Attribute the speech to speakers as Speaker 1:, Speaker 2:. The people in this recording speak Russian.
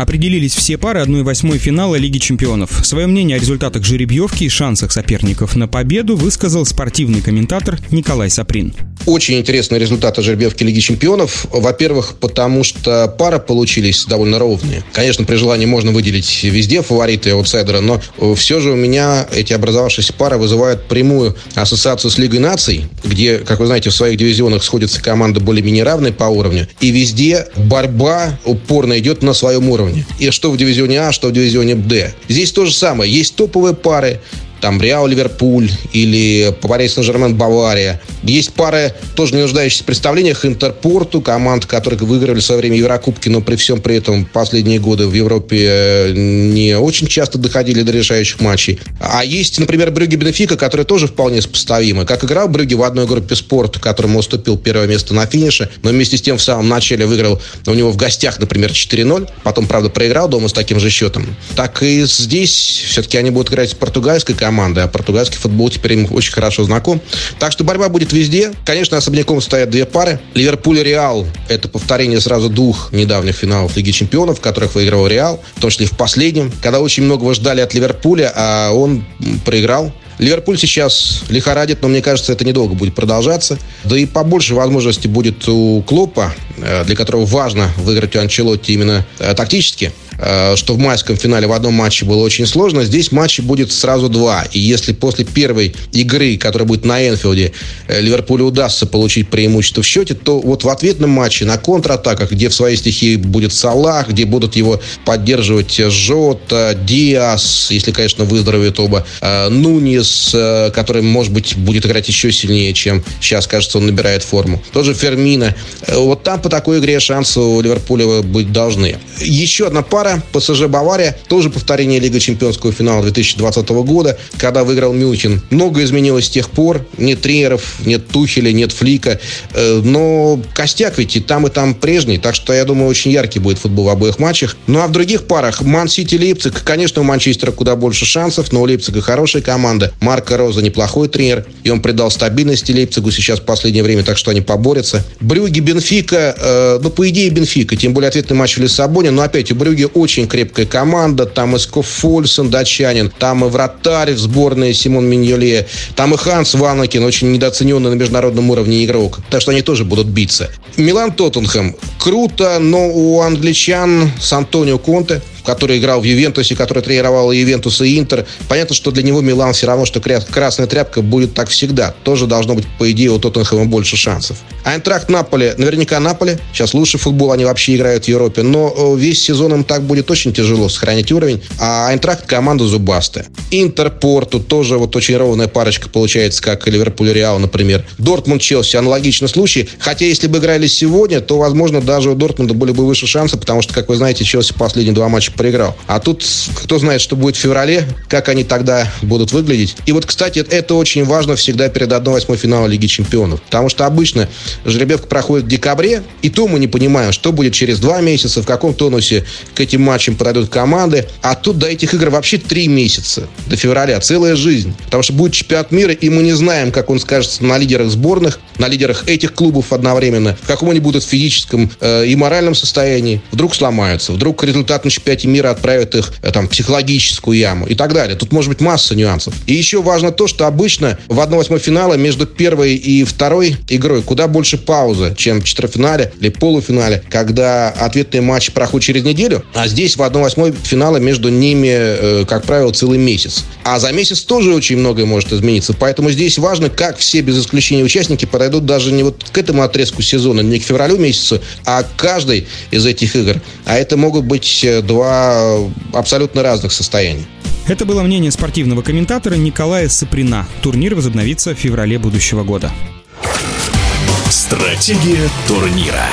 Speaker 1: Определились все пары 1-8 финала Лиги чемпионов. Свое мнение о результатах жеребьевки и шансах соперников на победу высказал спортивный комментатор Николай Саприн.
Speaker 2: Очень интересные результаты жеребьевки Лиги Чемпионов. Во-первых, потому что пары получились довольно ровные. Конечно, при желании можно выделить везде фавориты и аутсайдера, но все же у меня эти образовавшиеся пары вызывают прямую ассоциацию с Лигой наций, где, как вы знаете, в своих дивизионах сходятся команды более-менее равные по уровню. И везде борьба упорно идет на своем уровне. И что в дивизионе А, что в дивизионе Д. Здесь то же самое. Есть топовые пары, там Реал Ливерпуль или Пари Сен-Жермен Бавария. Есть пары, тоже не нуждающиеся в представлениях, Интерпорту, команд, которые выиграли в свое время Еврокубки, но при всем при этом последние годы в Европе э, не очень часто доходили до решающих матчей. А есть, например, Брюги Бенфика, которые тоже вполне сопоставимы. Как играл Брюги в одной группе спорт, которому уступил первое место на финише, но вместе с тем в самом начале выиграл у него в гостях, например, 4-0, потом, правда, проиграл дома с таким же счетом. Так и здесь все-таки они будут играть с португальской командой, а португальский футбол теперь им очень хорошо знаком. Так что борьба будет везде. Конечно, особняком стоят две пары. Ливерпуль и Реал – это повторение сразу двух недавних финалов Лиги Чемпионов, в которых выиграл Реал, в том числе в последнем, когда очень многого ждали от Ливерпуля, а он проиграл. Ливерпуль сейчас лихорадит, но мне кажется, это недолго будет продолжаться. Да и побольше возможностей будет у Клопа, для которого важно выиграть у Анчелотти именно э, тактически. Э, что в майском финале в одном матче было очень сложно. Здесь матчей будет сразу два. И если после первой игры, которая будет на Энфилде, э, Ливерпулю удастся получить преимущество в счете, то вот в ответном матче на контратаках, где в своей стихии будет Салах, где будут его поддерживать Жота, Диас, если, конечно, выздоровеют оба, э, Нунис, который, может быть, будет играть еще сильнее, чем сейчас, кажется, он набирает форму. Тоже Фермина. Вот там такой игре шансы у Ливерпуля быть должны. Еще одна пара ПСЖ Бавария, тоже повторение Лига Чемпионского финала 2020 года, когда выиграл Мюнхен. Много изменилось с тех пор. Нет тренеров, нет Тухеля, нет Флика. Э, но костяк ведь и там, и там прежний. Так что, я думаю, очень яркий будет футбол в обоих матчах. Ну, а в других парах Ман-Сити, Лейпциг. Конечно, у Манчестера куда больше шансов, но у Лейпцига хорошая команда. Марко Роза неплохой тренер, и он придал стабильности Лейпцигу сейчас в последнее время, так что они поборются. Брюги, Бенфика. Э, ну, по идее, Бенфика. Тем более ответный матч в Лиссабоне. Но опять у Брюги очень крепкая команда. Там и Скофольсон, датчанин, там и вратарь в сборной Симон Миньоле, там и Ханс Ванакин, очень недооцененный на международном уровне игрок. Так что они тоже будут биться. Милан Тоттенхэм. Круто, но у англичан с Антонио Конте который играл в Ювентусе, который тренировал Ювентус, и Интер. Понятно, что для него Милан все равно, что красная тряпка будет так всегда. Тоже должно быть, по идее, у Тоттенхэма больше шансов. Айнтракт Наполе, наверняка Наполе. Сейчас лучший футбол они вообще играют в Европе. Но э, весь сезон им так будет очень тяжело сохранить уровень. А Айнтракт команда зубастая. Интер Порту тоже вот очень ровная парочка получается, как Ливерпуль Реал, например. Дортмунд Челси аналогичный случай. Хотя если бы играли сегодня, то, возможно, даже у Дортмунда были бы выше шансы, потому что, как вы знаете, Челси последние два матча проиграл. А тут кто знает, что будет в феврале, как они тогда будут выглядеть. И вот, кстати, это очень важно всегда перед 1-8 финала Лиги Чемпионов. Потому что обычно жеребьевка проходит в декабре, и то мы не понимаем, что будет через два месяца, в каком тонусе к этим матчам подойдут команды. А тут до этих игр вообще три месяца, до февраля, целая жизнь. Потому что будет чемпионат мира, и мы не знаем, как он скажется на лидерах сборных, на лидерах этих клубов одновременно, в каком они будут физическом э, и моральном состоянии. Вдруг сломаются, вдруг результат на чемпионате мира отправит их э, там, в психологическую яму и так далее. Тут может быть масса нюансов. И еще важно то, что обычно в 1-8 финала между первой и второй игрой куда больше пауза, чем в четвертьфинале или полуфинале, когда ответный матч проходит через неделю, а здесь в 1-8 финала между ними, э, как правило, целый месяц. А за месяц тоже очень многое может измениться. Поэтому здесь важно, как все без исключения участники подойдут даже не вот к этому отрезку сезона, не к февралю месяцу, а к каждой из этих игр. А это могут быть э, два абсолютно разных состояний.
Speaker 1: Это было мнение спортивного комментатора Николая Саприна. Турнир возобновится в феврале будущего года.
Speaker 3: Стратегия турнира.